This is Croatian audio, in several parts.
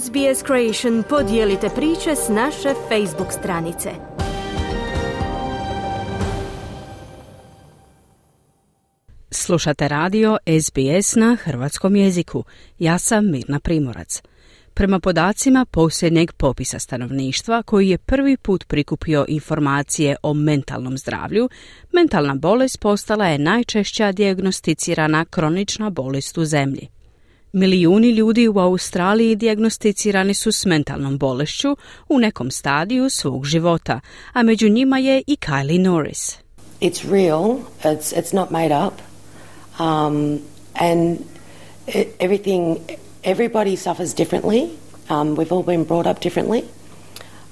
SBS Creation podijelite priče s naše Facebook stranice. Slušate radio SBS na hrvatskom jeziku. Ja sam Mirna Primorac. Prema podacima posljednjeg popisa stanovništva koji je prvi put prikupio informacije o mentalnom zdravlju, mentalna bolest postala je najčešća dijagnosticirana kronična bolest u zemlji. Milijuni ljudi u Australiji dijagnosticirani su s mentalnom bolešću u nekom stadiju svog života, a među njima je i Kylie Norris. It's real, it's, it's not made up. Um, and everything, everybody suffers differently. Um, we've all been brought up differently.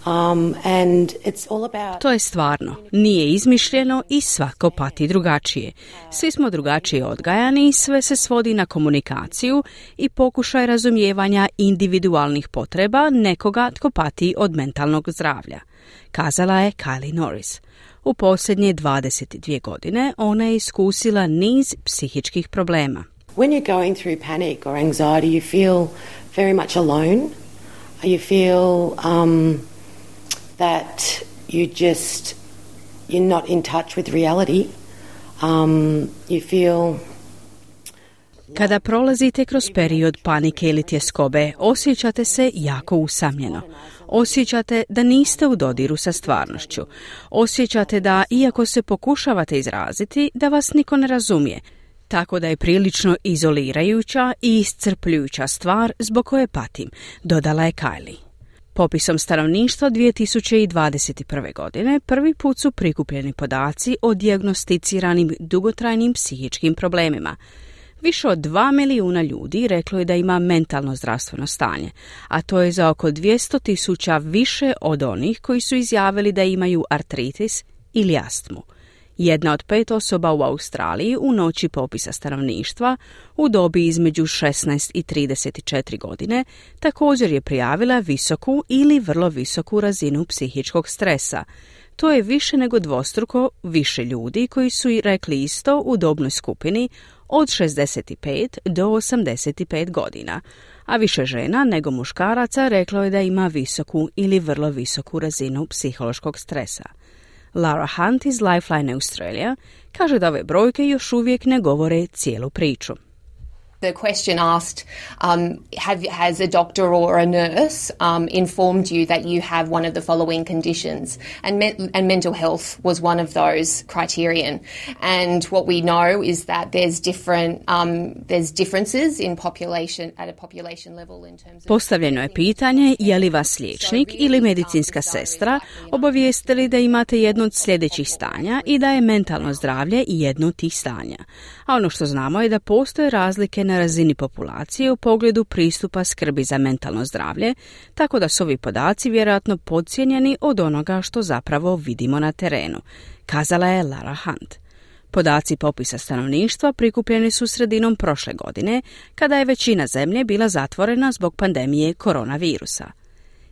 Um, and it's all about... To je stvarno, nije izmišljeno i svako pati drugačije. Svi smo drugačije odgajani i sve se svodi na komunikaciju i pokušaj razumijevanja individualnih potreba nekoga tko pati od mentalnog zdravlja, kazala je Kylie Norris. U posljednje 22 godine ona je iskusila niz psihičkih problema. When you're going through panic or anxiety, you feel very much alone. You feel um, that you just you're not in touch with reality. Um, you feel kada prolazite kroz period panike ili tjeskobe, osjećate se jako usamljeno. Osjećate da niste u dodiru sa stvarnošću. Osjećate da, iako se pokušavate izraziti, da vas niko ne razumije. Tako da je prilično izolirajuća i iscrpljujuća stvar zbog koje patim, dodala je Kylie. Popisom stanovništva 2021. godine prvi put su prikupljeni podaci o dijagnosticiranim dugotrajnim psihičkim problemima. Više od 2 milijuna ljudi reklo je da ima mentalno zdravstveno stanje, a to je za oko 200 tisuća više od onih koji su izjavili da imaju artritis ili astmu. Jedna od pet osoba u Australiji u noći popisa stanovništva u dobi između 16 i 34 godine također je prijavila visoku ili vrlo visoku razinu psihičkog stresa. To je više nego dvostruko više ljudi koji su i rekli isto u dobnoj skupini od 65 do 85 godina, a više žena nego muškaraca reklo je da ima visoku ili vrlo visoku razinu psihološkog stresa. Lara Hunt iz Lifeline Australia kaže da ove brojke još uvijek ne govore cijelu priču. The question asked, um, have, has a doctor or a nurse um, informed you that you have one of the following conditions? And, me- and mental health was one of those criterion. And what we know is that there's different, um, there's differences in population, at a population level in terms of... Postavljeno je pitanje je li vas liječnik ili medicinska sestra obavijestili da imate jedno od sljedećih stanja i da je mentalno zdravlje jedno od tih stanja. A ono što znamo je da postoje razlike na razini populacije u pogledu pristupa skrbi za mentalno zdravlje, tako da su ovi podaci vjerojatno podcijenjeni od onoga što zapravo vidimo na terenu, kazala je Lara Hunt. Podaci popisa stanovništva prikupljeni su sredinom prošle godine, kada je većina zemlje bila zatvorena zbog pandemije koronavirusa.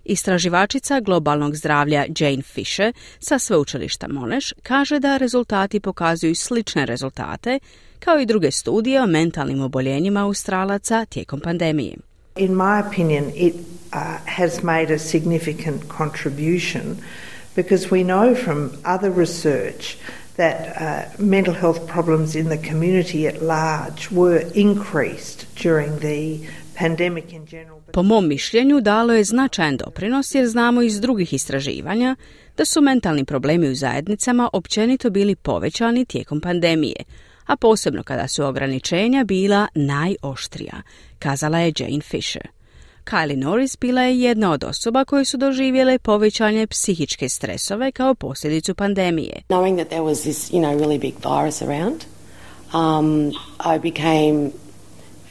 Istraživačica globalnog zdravlja Jane Fisher sa sveučilišta Monash kaže da rezultati pokazuju slične rezultate kao i druge studije o mentalnim oboljenjima Australaca tijekom pandemije. In my opinion, it uh, has made a significant contribution because we know from other research that uh, mental health problems in the community at large were increased during the. Po mom mišljenju dalo je značajan doprinos jer znamo iz drugih istraživanja da su mentalni problemi u zajednicama općenito bili povećani tijekom pandemije, a posebno kada su ograničenja bila najoštrija, kazala je Jane Fisher. Kylie Norris bila je jedna od osoba koje su doživjele povećanje psihičke stresove kao posljedicu pandemije. Knowing that there was this, you know, really big virus around, um, I became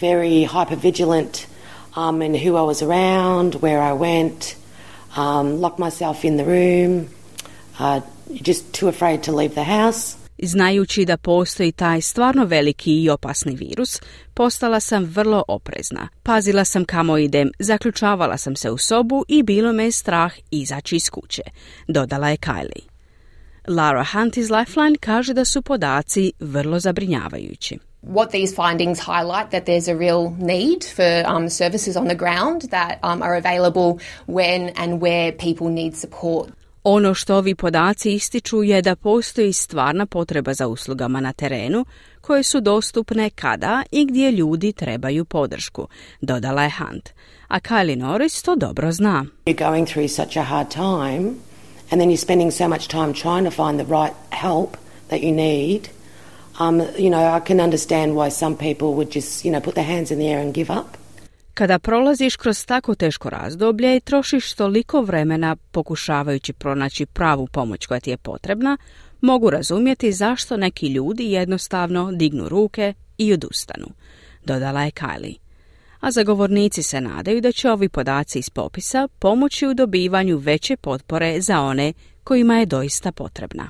very hypervigilant um, in who I was around, where I went, um, locked myself in the room, uh, just too afraid to leave the house. Znajući da postoji taj stvarno veliki i opasni virus, postala sam vrlo oprezna. Pazila sam kamo idem, zaključavala sam se u sobu i bilo me strah izaći iz kuće, dodala je Kylie. Lara Hunt iz Lifeline kaže da su podaci vrlo zabrinjavajući. What these findings highlight that there's a real need for um, services on the ground that um, are available when and where people need support. Ono što ovi podaci ističu je da postoji stvarna potreba za uslugama na terenu koje su dostupne kada i gdje ljudi trebaju podršku, dodala je Hunt. A Kylie Norris to dobro zna. You're going through such a hard time and then you're spending so much time trying to find the right help that you need. Um, you know, I can understand why some people would just, you know, put their hands in the air and give up. Kada prolaziš kroz tako teško razdoblje i trošiš toliko vremena pokušavajući pronaći pravu pomoć koja ti je potrebna, mogu razumjeti zašto neki ljudi jednostavno dignu ruke i odustanu, dodala je Kylie. A zagovornici se nadaju da će ovi podaci iz popisa pomoći u dobivanju veće potpore za one kojima je doista potrebna.